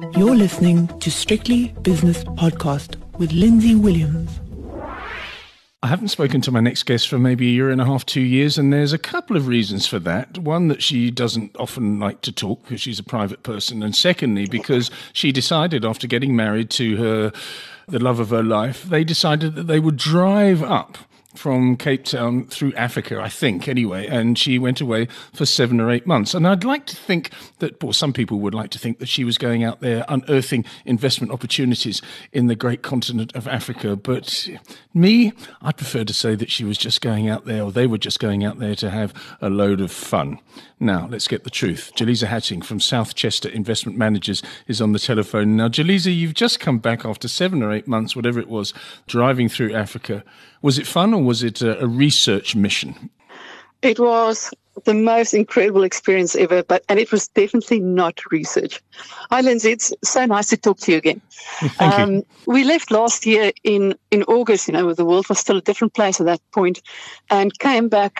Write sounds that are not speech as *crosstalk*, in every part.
You're listening to Strictly Business Podcast with Lindsay Williams. I haven't spoken to my next guest for maybe a year and a half, two years, and there's a couple of reasons for that. One, that she doesn't often like to talk because she's a private person, and secondly, because she decided after getting married to her, the love of her life, they decided that they would drive up from Cape Town through Africa, I think, anyway, and she went away for seven or eight months. And I'd like to think that, or some people would like to think that she was going out there unearthing investment opportunities in the great continent of Africa. But me, I'd prefer to say that she was just going out there, or they were just going out there to have a load of fun. Now, let's get the truth. Jaliza Hattingh from South Chester Investment Managers is on the telephone. Now, Jaliza, you've just come back after seven or eight months, whatever it was, driving through Africa. Was it fun or was it a, a research mission? It was the most incredible experience ever, but and it was definitely not research. Hi, Lindsay. It's so nice to talk to you again. *laughs* Thank um, you. We left last year in in August. You know, the world was still a different place at that point, and came back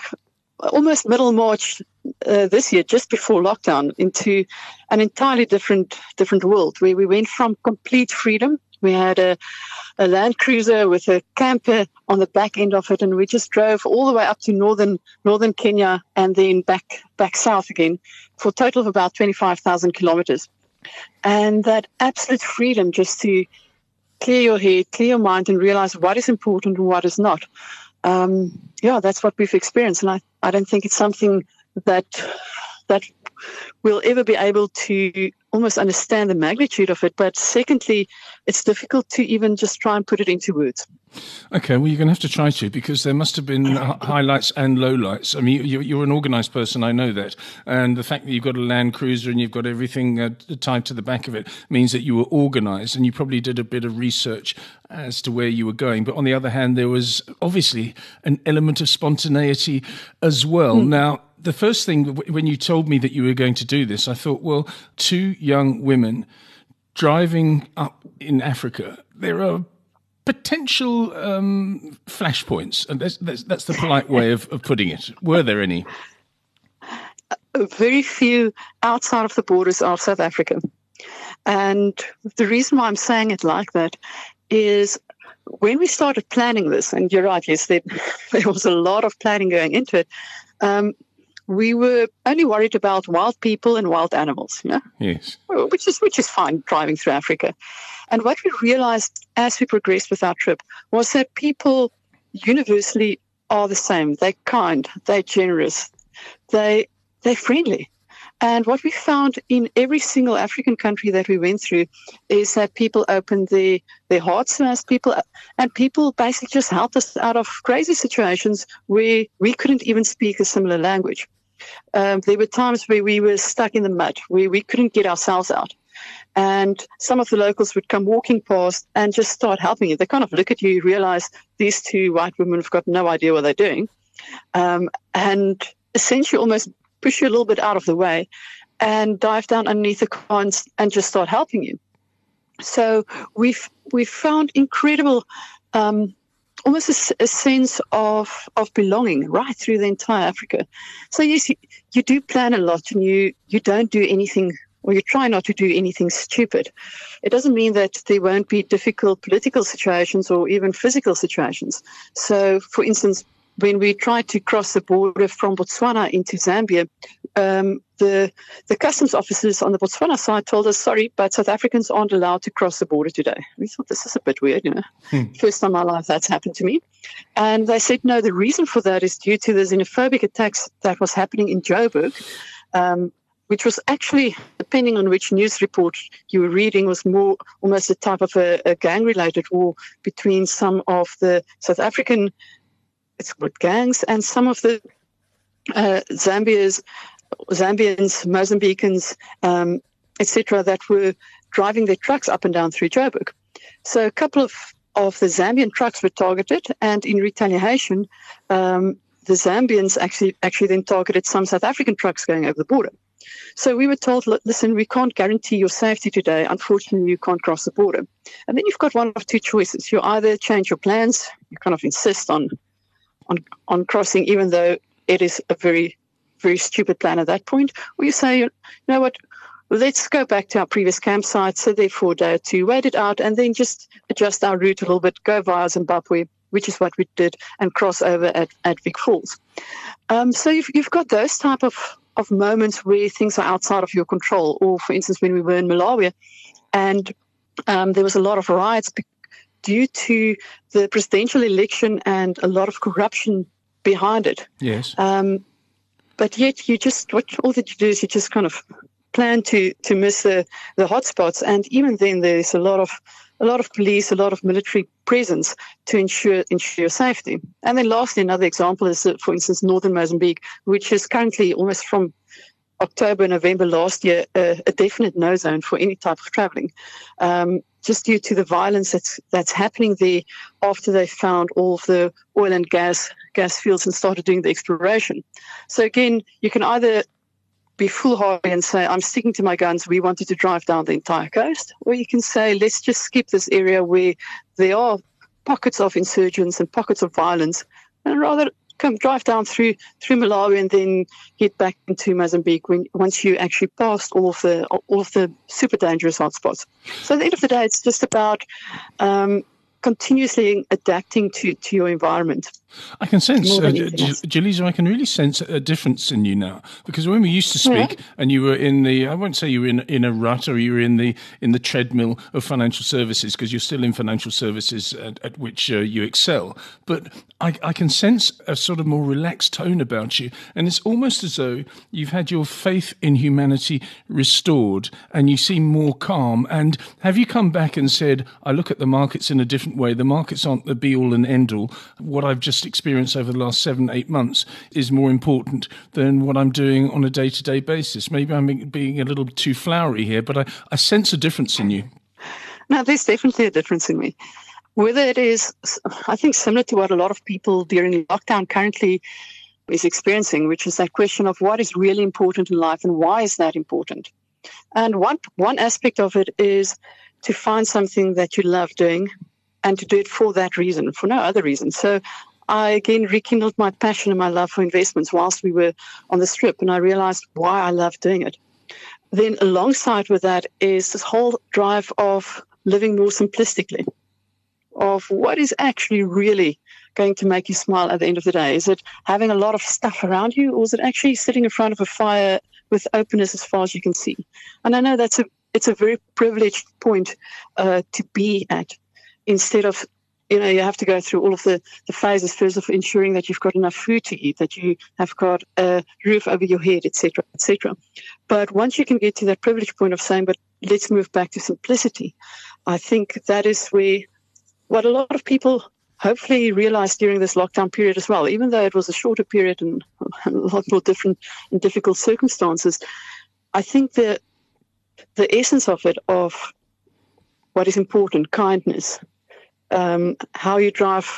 almost middle March uh, this year, just before lockdown, into an entirely different different world where we went from complete freedom. We had a a Land Cruiser with a camper on the back end of it, and we just drove all the way up to northern northern Kenya and then back back south again for a total of about twenty five thousand kilometers. And that absolute freedom just to clear your head, clear your mind, and realize what is important and what is not. Um, yeah, that's what we've experienced, and I, I don't think it's something that that we'll ever be able to almost understand the magnitude of it. But secondly, it's difficult to even just try and put it into words. Okay, well, you're going to have to try to because there must have been highlights and lowlights. I mean, you're an organised person, I know that. And the fact that you've got a Land Cruiser and you've got everything uh, tied to the back of it means that you were organised and you probably did a bit of research as to where you were going. But on the other hand, there was obviously an element of spontaneity as well. Mm. Now, the first thing when you told me that you were going to do this, I thought, well, two young women driving up in Africa, there are potential um, flashpoints, and that's, that's, that's the polite way of, of putting it. Were there any? Uh, very few outside of the borders of South Africa. And the reason why I'm saying it like that is when we started planning this, and you're right, yes, there, *laughs* there was a lot of planning going into it. Um, we were only worried about wild people and wild animals, you know? Yes. Which is which is fine driving through Africa. And what we realized as we progressed with our trip was that people universally are the same. They're kind, they're generous, they they're friendly. And what we found in every single African country that we went through is that people opened their, their hearts to us, people, and people basically just helped us out of crazy situations where we couldn't even speak a similar language. Um, there were times where we were stuck in the mud, where we couldn't get ourselves out. And some of the locals would come walking past and just start helping you. They kind of look at you, realize these two white women have got no idea what they're doing, um, and essentially almost push you a little bit out of the way and dive down underneath the cons and just start helping you. So we've we've found incredible um, almost a, a, sense of of belonging right through the entire Africa. So yes, you, you do plan a lot, and you you don't do anything, or you try not to do anything stupid. It doesn't mean that there won't be difficult political situations or even physical situations. So, for instance, when we tried to cross the border from Botswana into Zambia, um, the the customs officers on the Botswana side told us, "Sorry, but South Africans aren't allowed to cross the border today." We thought this is a bit weird, you know. Hmm. First time in my life that's happened to me, and they said, "No, the reason for that is due to the xenophobic attacks that was happening in Joburg." Um, which was actually, depending on which news report you were reading, was more almost a type of a, a gang-related war between some of the South African it's called gangs, and some of the uh, Zambia's Zambians, Mozambicans, um, etc., that were driving their trucks up and down through Joburg. So a couple of, of the Zambian trucks were targeted, and in retaliation, um, the Zambians actually actually then targeted some South African trucks going over the border. So we were told, listen, we can't guarantee your safety today. Unfortunately, you can't cross the border. And then you've got one of two choices. You either change your plans, you kind of insist on on, on crossing, even though it is a very, very stupid plan at that point. Or you say, you know what, let's go back to our previous campsite, so there for a day two, wait it out, and then just adjust our route a little bit, go via Zimbabwe, which is what we did, and cross over at, at Vic Falls. Um, so you've, you've got those type of, of moments where things are outside of your control. Or, for instance, when we were in Malawi, and um, there was a lot of riots due to the presidential election and a lot of corruption behind it. Yes. Um, but yet, you just what all that you do is you just kind of plan to to miss the the hotspots, and even then, there's a lot of a lot of police, a lot of military presence to ensure ensure safety. And then, lastly, another example is, uh, for instance, northern Mozambique, which is currently almost from October, November last year, uh, a definite no zone for any type of traveling, um, just due to the violence that's that's happening there after they found all of the oil and gas gas fields and started doing the exploration. So again, you can either be foolhardy and say, I'm sticking to my guns, we wanted to drive down the entire coast, or you can say, let's just skip this area where there are pockets of insurgents and pockets of violence, and rather come drive down through through Malawi and then get back into Mozambique when once you actually passed all of the all of the super dangerous hotspots. So at the end of the day, it's just about um, continuously adapting to, to your environment. I can sense, uh, I can really sense a difference in you now because when we used to speak yeah. and you were in the, I won't say you were in, in a rut or you were in the in the treadmill of financial services because you're still in financial services at, at which uh, you excel, but I, I can sense a sort of more relaxed tone about you. And it's almost as though you've had your faith in humanity restored and you seem more calm. And have you come back and said, I look at the markets in a different way? The markets aren't the be all and end all. What I've just experience over the last seven, eight months is more important than what I'm doing on a day to day basis. Maybe I'm being a little too flowery here, but I, I sense a difference in you. No, there's definitely a difference in me. Whether it is, I think, similar to what a lot of people during lockdown currently is experiencing, which is that question of what is really important in life and why is that important. And one one aspect of it is to find something that you love doing and to do it for that reason, for no other reason. So I again rekindled my passion and my love for investments whilst we were on the strip, and I realized why I love doing it. Then, alongside with that, is this whole drive of living more simplistically, of what is actually really going to make you smile at the end of the day. Is it having a lot of stuff around you, or is it actually sitting in front of a fire with openness as far as you can see? And I know that's a it's a very privileged point uh, to be at, instead of you know, you have to go through all of the, the phases first of ensuring that you've got enough food to eat, that you have got a roof over your head, etc., etc. But once you can get to that privileged point of saying, but let's move back to simplicity, I think that is where what a lot of people hopefully realized during this lockdown period as well, even though it was a shorter period and *laughs* a lot more different and difficult circumstances, I think the the essence of it of what is important, kindness, um, how you drive.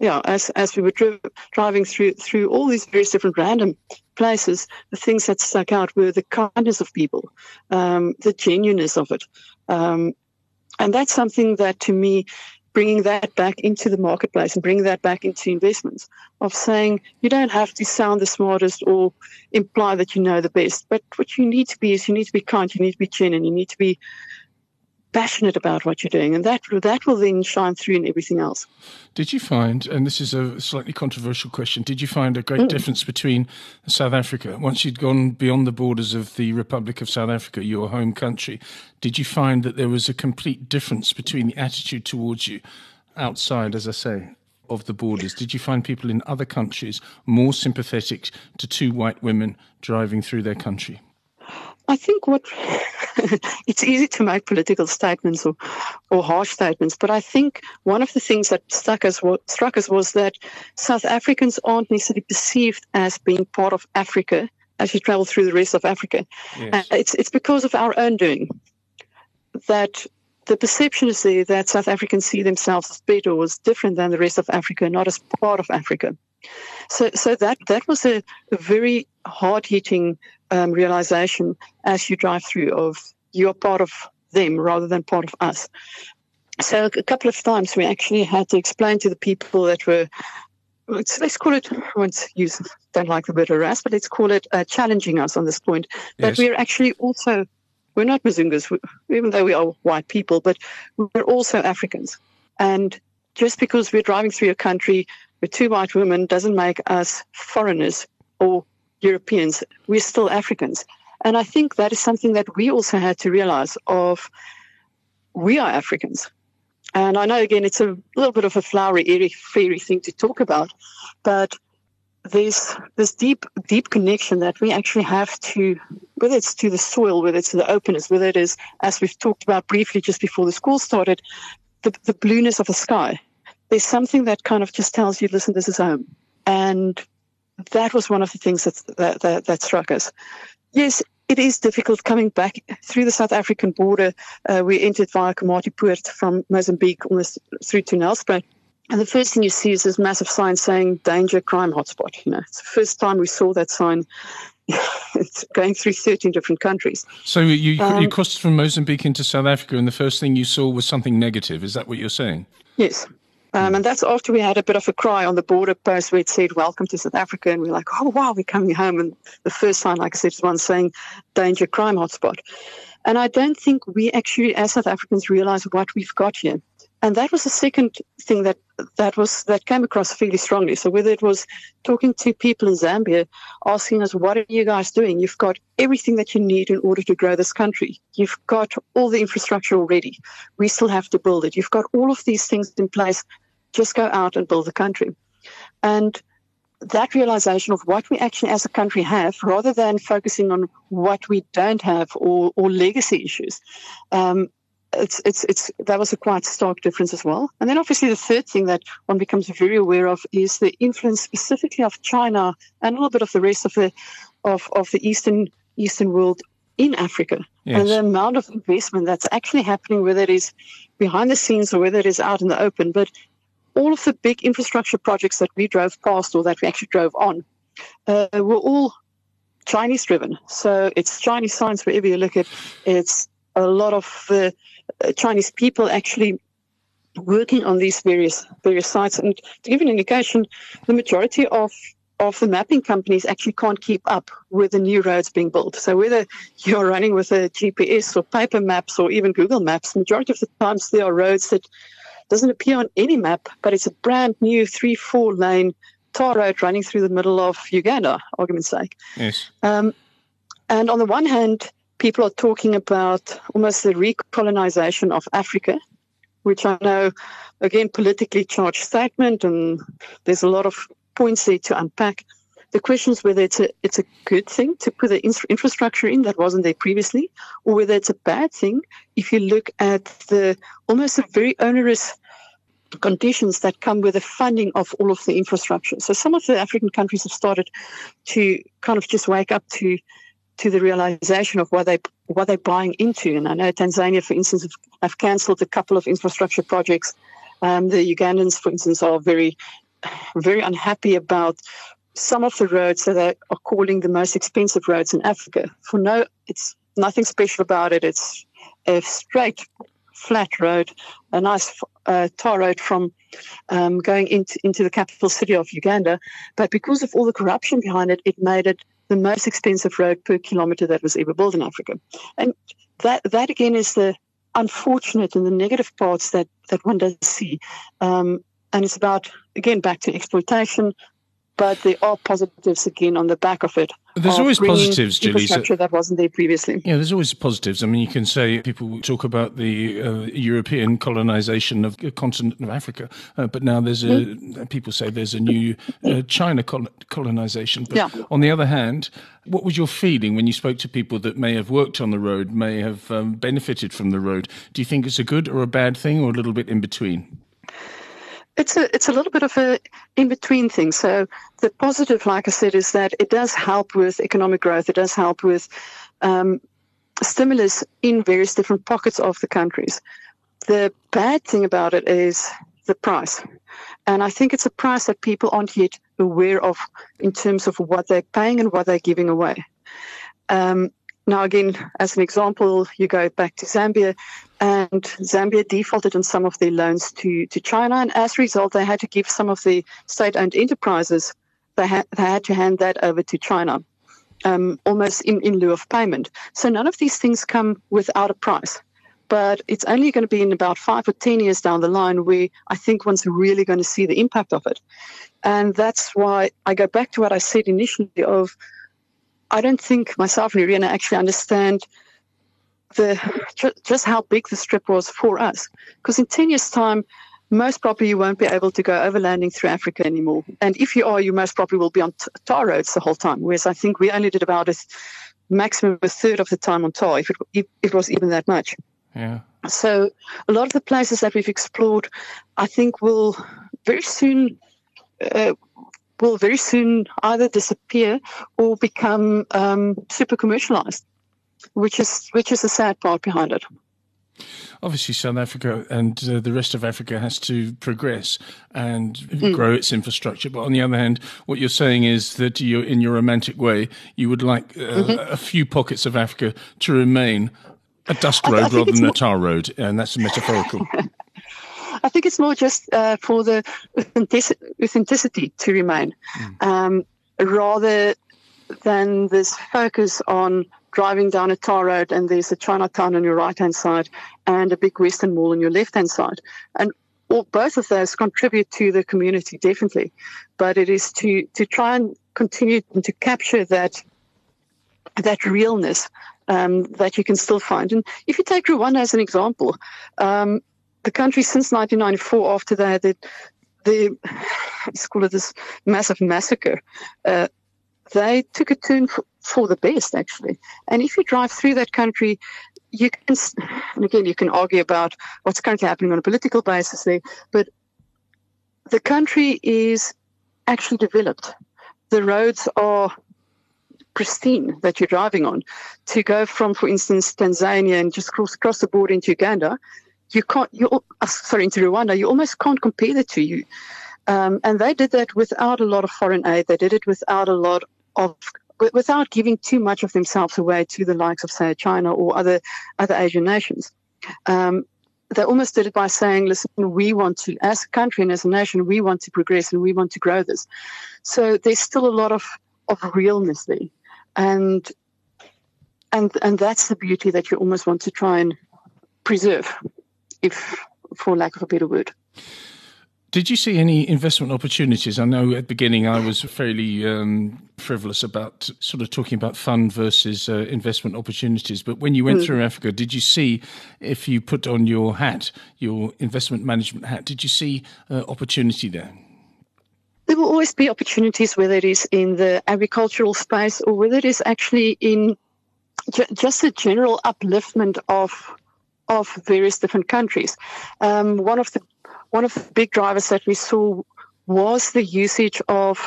Yeah, as as we were dri- driving through through all these various different random places, the things that stuck out were the kindness of people, um, the genuineness of it, um, and that's something that to me bringing that back into the marketplace and bringing that back into investments of saying you don't have to sound the smartest or imply that you know the best but what you need to be is you need to be kind you need to be genuine you need to be passionate about what you're doing, and that that will then shine through in everything else. Did you find, and this is a slightly controversial question, did you find a great mm. difference between South Africa once you'd gone beyond the borders of the Republic of South Africa, your home country? Did you find that there was a complete difference between the attitude towards you outside, as I say, of the borders? Did you find people in other countries more sympathetic to two white women driving through their country? I think what *laughs* it's easy to make political statements or, or harsh statements, but I think one of the things that struck us, struck us was that South Africans aren't necessarily perceived as being part of Africa as you travel through the rest of Africa. Yes. Uh, it's, it's because of our own doing that the perception is there that South Africans see themselves as better or as different than the rest of Africa, not as part of Africa. So, so that that was a, a very hard hitting um, realization as you drive through of you're part of them rather than part of us. So a couple of times we actually had to explain to the people that were let's, let's call it, I won't use, don't like the word harass, but let's call it uh, challenging us on this point, that yes. we're actually also we're not Mzungas, even though we are white people, but we're also Africans. And just because we're driving through a country with two white women doesn't make us foreigners or Europeans. We're still Africans. And I think that is something that we also had to realize of we are Africans. And I know again it's a little bit of a flowery, airy, fairy thing to talk about, but there's this deep, deep connection that we actually have to, whether it's to the soil, whether it's to the openness, whether it is, as we've talked about briefly just before the school started, the, the blueness of the sky. There's something that kind of just tells you, listen, this is home. And that was one of the things that, that, that, that struck us. Yes, it is difficult coming back through the South African border. Uh, we entered via Komatipoort from Mozambique almost through to Nelspruit. And the first thing you see is this massive sign saying danger crime hotspot. You know, it's the first time we saw that sign. *laughs* it's going through 13 different countries. So you, um, you crossed from Mozambique into South Africa, and the first thing you saw was something negative. Is that what you're saying? Yes. Um, and that's after we had a bit of a cry on the border post where it said, Welcome to South Africa. And we're like, Oh, wow, we're coming home. And the first sign, like I said, is one saying, Danger, crime hotspot. And I don't think we actually, as South Africans, realize what we've got here and that was the second thing that that was that came across fairly strongly. So whether it was talking to people in Zambia, asking us, "What are you guys doing? You've got everything that you need in order to grow this country. You've got all the infrastructure already. We still have to build it. You've got all of these things in place. Just go out and build the country." And that realization of what we actually as a country have, rather than focusing on what we don't have or, or legacy issues, um, it's it's it's that was a quite stark difference as well. And then obviously the third thing that one becomes very aware of is the influence specifically of China and a little bit of the rest of the of of the eastern eastern world in Africa yes. and the amount of investment that's actually happening, whether it is behind the scenes or whether it is out in the open. But all of the big infrastructure projects that we drove past or that we actually drove on uh, were all Chinese driven. So it's Chinese science wherever you look at. It's a lot of uh, Chinese people actually working on these various various sites. And to give an indication, the majority of of the mapping companies actually can't keep up with the new roads being built. So whether you're running with a GPS or paper maps or even Google Maps, majority of the times there are roads that doesn't appear on any map, but it's a brand new three, four lane tar road running through the middle of Uganda, argument's sake. Yes. Um, and on the one hand, people are talking about almost the recolonization of Africa, which I know, again, politically charged statement, and there's a lot of points there to unpack. The question is whether it's a it's a good thing to put the infrastructure in that wasn't there previously, or whether it's a bad thing if you look at the almost a very onerous conditions that come with the funding of all of the infrastructure. So some of the African countries have started to kind of just wake up to to the realization of what they what they're buying into. And I know Tanzania, for instance, have, cancelled a couple of infrastructure projects. Um, the Ugandans, for instance, are very very unhappy about some of the roads that they are calling the most expensive roads in Africa. For no, it's nothing special about it. It's a straight, flat road, a nice uh, tar road from um, going into, into the capital city of Uganda. But because of all the corruption behind it, it made it the most expensive road per kilometer that was ever built in Africa. And that, that again is the unfortunate and the negative parts that, that one does see. Um, and it's about, again, back to exploitation, but there are positives again on the back of it. There's always positives, Julie. Infrastructure that wasn't there previously. Yeah, there's always positives. I mean, you can say people talk about the uh, European colonization of the continent of Africa, uh, but now there's a mm-hmm. people say there's a new uh, China col- colonization. But yeah. on the other hand, what was your feeling when you spoke to people that may have worked on the road, may have um, benefited from the road? Do you think it's a good or a bad thing, or a little bit in between? It's a it's a little bit of a in between thing. So the positive, like I said, is that it does help with economic growth. It does help with um, stimulus in various different pockets of the countries. The bad thing about it is the price, and I think it's a price that people aren't yet aware of in terms of what they're paying and what they're giving away. Um, now, again, as an example, you go back to Zambia, and Zambia defaulted on some of their loans to, to China, and as a result, they had to give some of the state-owned enterprises they had, they had to hand that over to China. um, almost in, in lieu of payment. So none of these things come without a price. But it's only going to be in about five or 10 years down the line where I think one's really going to see the impact of it. And that's why I go back to what I said initially of I don't think myself and Irina actually understand the just how big the strip was for us. Because in 10 years' time, most probably you won't be able to go overlanding through Africa anymore. And if you are, you most probably will be on tar roads the whole time. Whereas I think we only did about a maximum a third of the time on tar, if it, if it was even that much. Yeah. So a lot of the places that we've explored, I think, will very soon uh, will very soon either disappear or become um, super commercialized, which is which is the sad part behind it. Obviously, South Africa and uh, the rest of Africa has to progress and mm. grow its infrastructure. But on the other hand, what you're saying is that you, in your romantic way, you would like uh, mm-hmm. a few pockets of Africa to remain a dust road rather than a tar road, and that's metaphorical. *laughs* I think it's more just uh, for the authenticity to remain, mm. um, rather than this focus on driving down a tar road and there's a Chinatown on your right hand side and a big Western Mall on your left hand side. And all, both of those contribute to the community, definitely. But it is to, to try and continue to capture that that realness um, that you can still find. And if you take Rwanda as an example, um, the country since 1994, after had the, the *sighs* let's call it this massive massacre, uh, they took a turn for, for, the best, actually. And if you drive through that country, you can, and again, you can argue about what's currently happening on a political basis there, but the country is actually developed. The roads are pristine that you're driving on. To go from, for instance, Tanzania and just cross, cross the border into Uganda, you can't, you, uh, sorry, into Rwanda, you almost can't compare the two. You, um, and they did that without a lot of foreign aid. They did it without a lot of, without giving too much of themselves away to the likes of, say, China or other other Asian nations. Um, they almost did it by saying, listen, we want to, as a country and as a nation, we want to progress and we want to grow this. So there's still a lot of, of realness there. And and and that's the beauty that you almost want to try and preserve if for lack of a better word. Did you see any investment opportunities? I know at the beginning I was fairly um, frivolous about sort of talking about fund versus uh, investment opportunities. But when you went mm. through Africa, did you see, if you put on your hat, your investment management hat, did you see uh, opportunity there? There will always be opportunities, whether it is in the agricultural space or whether it is actually in ju- just a general upliftment of of various different countries. Um, one of the one of the big drivers that we saw was the usage of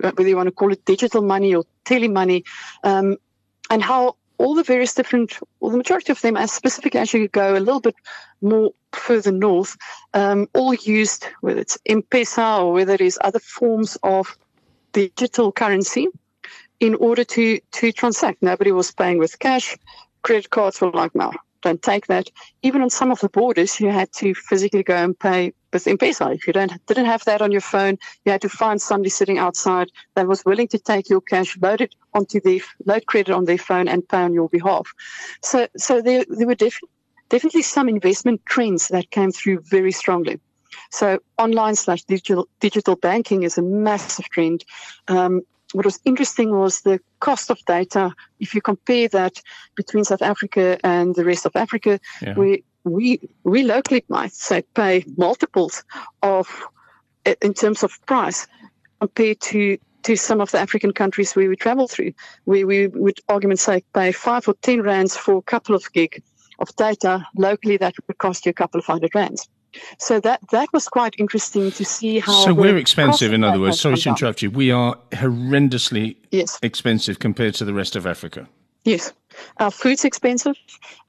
whether you want to call it digital money or tele money, um, and how all the various different, well, the majority of them, as specifically as you go a little bit more further north, um, all used whether it's M-Pesa or whether it is other forms of digital currency in order to to transact. Nobody was paying with cash. Credit cards were like, no, don't take that. Even on some of the borders, you had to physically go and pay with M-Pesa. If you don't didn't have that on your phone, you had to find somebody sitting outside that was willing to take your cash, load it onto their load credit on their phone, and pay on your behalf. So, so there there were def- definitely some investment trends that came through very strongly. So online slash digital digital banking is a massive trend. Um, what was interesting was the cost of data. If you compare that between South Africa and the rest of Africa, yeah. we we we locally might say pay multiples of in terms of price compared to to some of the African countries where we travel through, where we would argument say pay five or ten rands for a couple of gig of data locally that would cost you a couple of hundred rands. So that that was quite interesting to see how. So we're expensive, in other words. Sorry to interrupt you. We are horrendously yes. expensive compared to the rest of Africa. Yes, our food's expensive,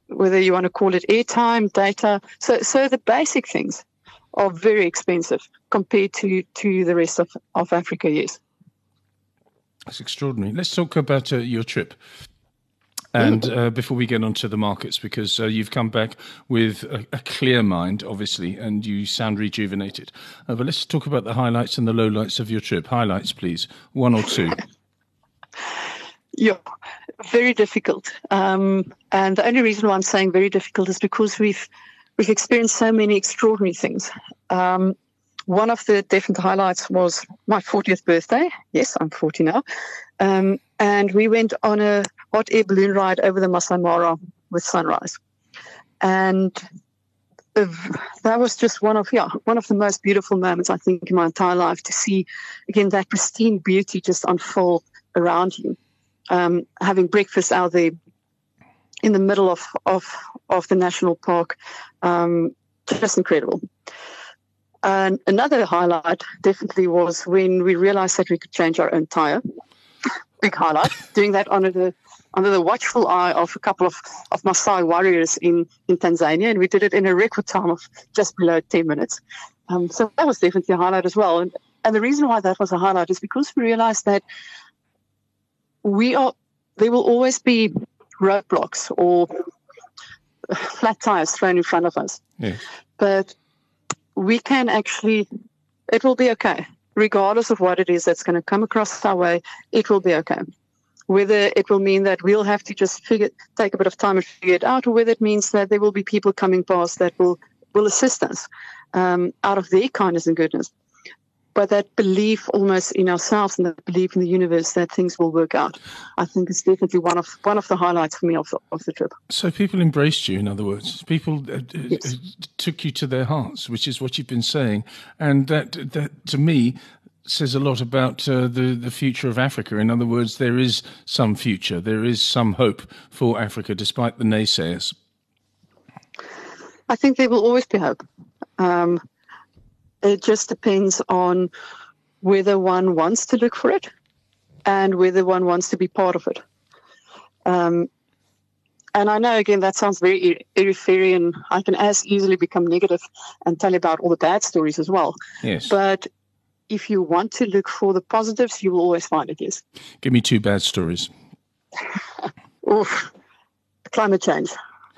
whether you want to call it airtime, data. So so the basic things are very expensive compared to to the rest of of Africa. Yes. That's extraordinary. Let's talk about uh, your trip. And uh, before we get onto the markets, because uh, you've come back with a, a, clear mind, obviously, and you sound rejuvenated. Uh, but let's talk about the highlights and the lowlights of your trip. Highlights, please. One or two. *laughs* Yeah, very difficult. Um, and the only reason why I'm saying very difficult is because we've we've experienced so many extraordinary things. Um, one of the definite highlights was my 40th birthday. Yes, I'm 40 now. Um, and we went on a hot air balloon ride over the Masai Mara with sunrise. And that was just one of yeah one of the most beautiful moments I think in my entire life to see again that pristine beauty just unfold around you. Um, having breakfast out there in the middle of of of the national park, um, just incredible. And another highlight definitely was when we realized that we could change our own tire. Big highlight. Doing that under the under the watchful eye of a couple of, of Maasai warriors in, in Tanzania, and we did it in a record time of just below 10 minutes. Um, so that was definitely a highlight as well. And, and the reason why that was a highlight is because we realized that we are there will always be roadblocks or flat tires thrown in front of us. But we can actually, it will be okay. Regardless of what it is that's going to come across our way, it will be okay whether it will mean that we'll have to just figure, take a bit of time and figure it out, or whether it means that there will be people coming past that will, will assist us um, out of their kindness and goodness. But that belief almost in ourselves and that belief in the universe that things will work out, I think is definitely one of one of the highlights for me of the, of the trip. So people embraced you, in other words, people uh, uh took you to their hearts, which is what you've been saying, and that that to me says a lot about uh, the the future of Africa. In other words, there is some future, there is some hope for Africa, despite the naysayers. I think there will always be hope. Um, it just depends on whether one wants to look for it and whether one wants to be part of it. Um, and I know, again, that sounds very airy I can as easily become negative and tell you about all the bad stories as well. Yes. But if you want to look for the positives, you will always find it, yes. Give me two bad stories. *laughs* Oof. Climate change.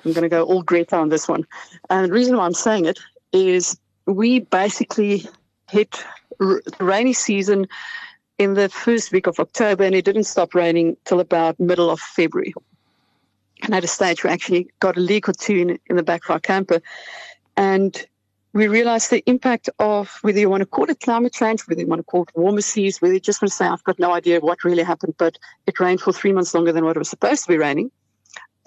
I'm going to go all Greta on this one. And the reason why I'm saying it is we basically hit r- the rainy season in the first week of October, and it didn't stop raining till about middle of February. And at a stage, we actually got a leak or two in, in the back of our camper. And we realized the impact of whether you want to call it climate change, whether you want to call it warmer seas, whether you just want to say, I've got no idea what really happened, but it rained for three months longer than what it was supposed to be raining.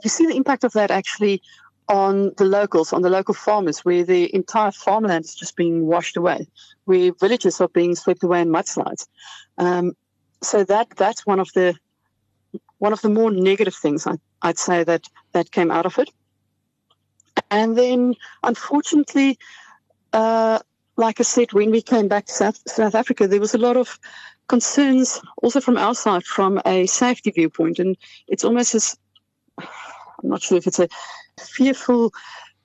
You see the impact of that actually on the locals, on the local farmers, where the entire farmland is just being washed away, where villages are being swept away in mudslides. Um, so that that's one of the one of the more negative things I, I'd say that that came out of it. And then, unfortunately, uh, like I said, when we came back to South, South Africa, there was a lot of concerns also from our side from a safety viewpoint. And it's almost as, I'm not sure if it's a fearful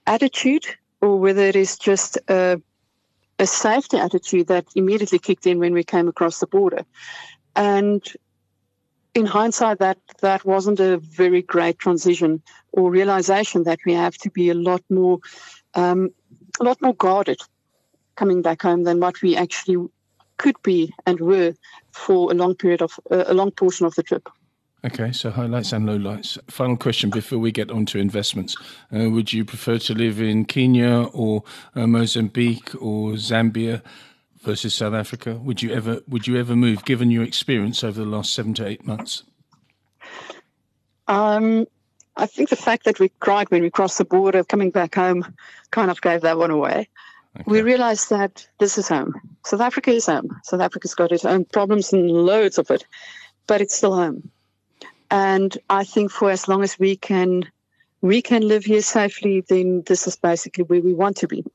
attitude or whether it is just a, a safety attitude that immediately kicked in when we came across the border. And in hindsight, that that wasn't a very great transition or realization that we have to be a lot more um, a lot more guarded coming back home than what we actually could be and were for a long period of uh, a long portion of the trip. Okay, so highlights and lowlights. Final question before we get on to investments. Uh, would you prefer to live in Kenya or uh, Mozambique or Zambia versus South Africa? Would you ever would you ever move given your experience over the last 7 to 8 months? Um I think the fact that we cried when we crossed the border coming back home kind of gave that one away. Okay. We realized that this is home. South Africa is home. South Africa's got its own problems and loads of it, but it's still home. And I think for as long as we can we can live here safely, then this is basically where we want to be.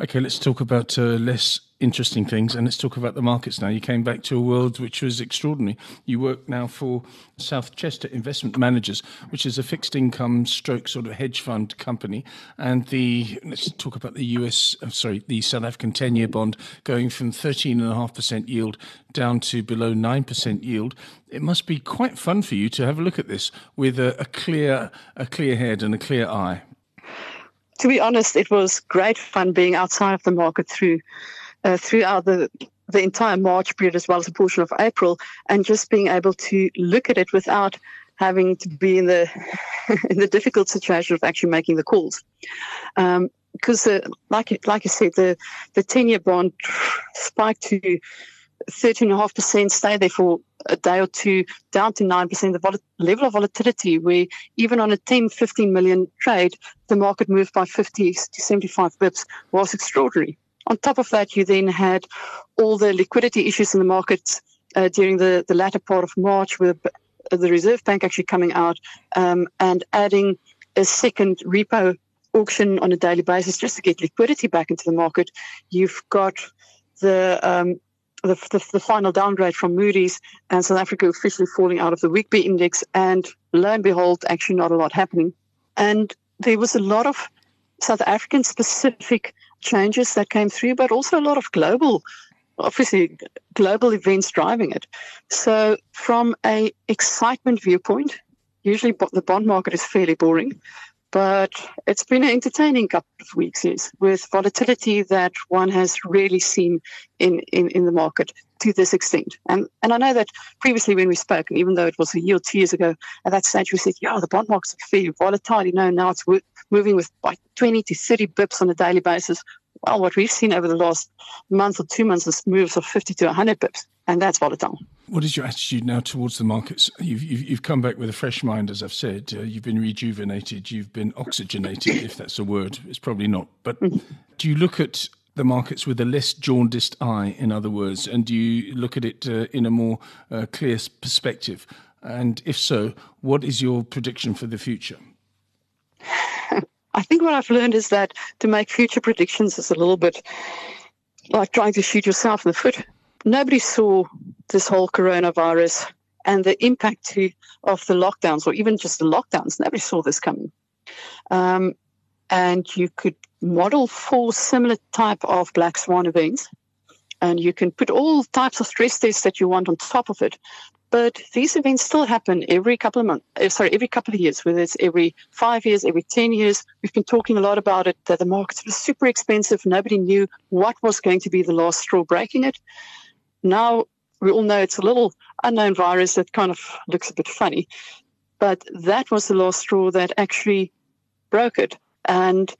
Okay, let's talk about uh, less interesting things and let's talk about the markets now. You came back to a world which was extraordinary. You work now for South Chester Investment Managers, which is a fixed income stroke sort of hedge fund company. And the let's talk about the US, uh, sorry, the South African 10 year bond going from 13.5% yield down to below 9% yield. It must be quite fun for you to have a look at this with a, a clear, a clear head and a clear eye to be honest, it was great fun being outside of the market through uh, throughout the the entire March period as well as a portion of April, and just being able to look at it without having to be in the *laughs* in the difficult situation of actually making the calls. Um, because like like I said, the the ten year bond spiked to thirteen and a half percent, stay there for a day or two, down to nine percent. The vol- level of volatility, where even on a 10, 15 million trade, the market moved by 50 to 75 bips, was extraordinary. On top of that, you then had all the liquidity issues in the markets uh, during the, the latter part of March, with the Reserve Bank actually coming out um, and adding a second repo auction on a daily basis just to get liquidity back into the market. You've got the um, the, the, the, final downgrade from Moody's and South Africa officially falling out of the WGBI index, and lo and behold, actually not a lot happening. And there was a lot of South African specific changes that came through, but also a lot of global, obviously global events driving it. So from a excitement viewpoint, usually the bond market is fairly boring. But it's been an entertaining couple of weeks, yes, with volatility that one has really seen in, in, in the market to this extent. And and I know that previously when we spoke, and even though it was a year or two years ago, at that stage we said, yeah, the bond market's fairly volatile. You know, now it's moving with like 20 to 30 bips on a daily basis. Well, what we've seen over the last month or two months is moves of 50 to 100 bips, and that's volatile. What is your attitude now towards the markets? You've, you've, you've come back with a fresh mind, as I've said. Uh, you've been rejuvenated, you've been oxygenated, if that's a word. It's probably not. But mm-hmm. do you look at the markets with a less jaundiced eye, in other words, and do you look at it uh, in a more uh, clear perspective? And if so, what is your prediction for the future? *laughs* I think what I've learned is that to make future predictions is a little bit like trying to shoot yourself in the foot. Nobody saw this whole coronavirus and the impact of the lockdowns, or even just the lockdowns. Nobody saw this coming. Um, and you could model four similar type of black swan events, and you can put all types of stress tests that you want on top of it. But these events still happen every couple of months. Uh, sorry, every couple of years, whether it's every five years, every ten years. We've been talking a lot about it. That the markets were super expensive. Nobody knew what was going to be the last straw breaking it. Now we all know it's a little unknown virus that kind of looks a bit funny, but that was the last straw that actually broke it. And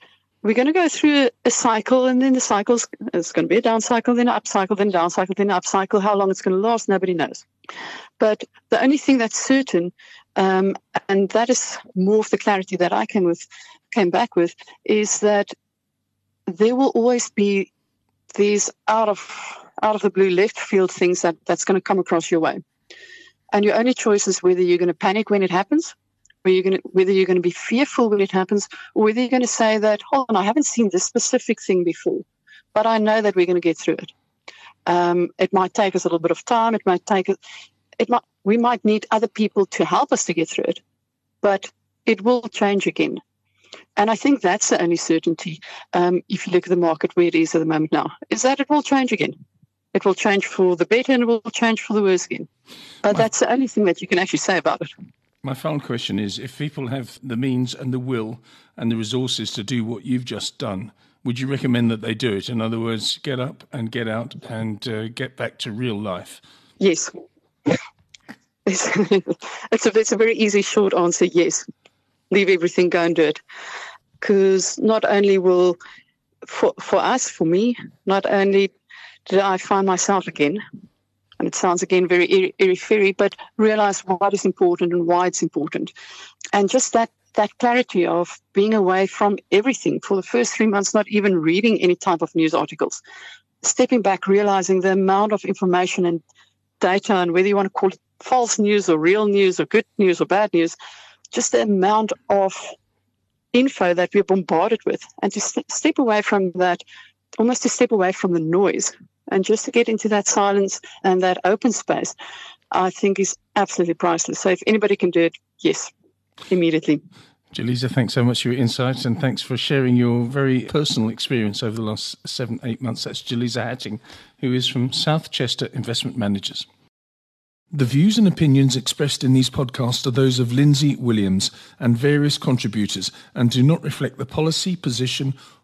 we're going to go through a cycle, and then the cycle's it's going to be a down cycle, then an up cycle, then down cycle, then up cycle. How long it's going to last, nobody knows. But the only thing that's certain, um, and that is more of the clarity that I came with, came back with, is that there will always be these out of out of the blue left field things that that's going to come across your way, and your only choice is whether you're going to panic when it happens whether you're going to, whether you're going to be fearful when it happens, or whether you're going to say that, hold on, I haven't seen this specific thing before, but I know that we're going to get through it. Um, it might take us a little bit of time. It might take it might we might need other people to help us to get through it, but it will change again. And I think that's the only certainty. Um, if you look at the market where it is at the moment now, is that it will change again. It will change for the better and it will change for the worse again. But that's the only thing that you can actually say about it. My final question is if people have the means and the will and the resources to do what you've just done, would you recommend that they do it? In other words, get up and get out and uh, get back to real life? Yes. *laughs* It's, it's, a, it's a very easy, short answer yes. Leave everything, go and do it. Because not only will, for, for us, for me, not only did I find myself again, and it sounds again very airy fairy, but realize what is important and why it's important. And just that that clarity of being away from everything for the first three months, not even reading any type of news articles, stepping back, realizing the amount of information and data, and whether you want to call it false news or real news or good news or bad news, just the amount of info that we're bombarded with, and to st- step away from that, almost to step away from the noise and just to get into that silence and that open space, I think is absolutely priceless. So if anybody can do it, yes, immediately. Jaliza, thanks so much for your insights and thanks for sharing your very personal experience over the last seven, eight months. That's Jaliza Hattingh, who is from South Chester Investment Managers. The views and opinions expressed in these podcasts are those of Lindsay Williams and various contributors and do not reflect the policy, position,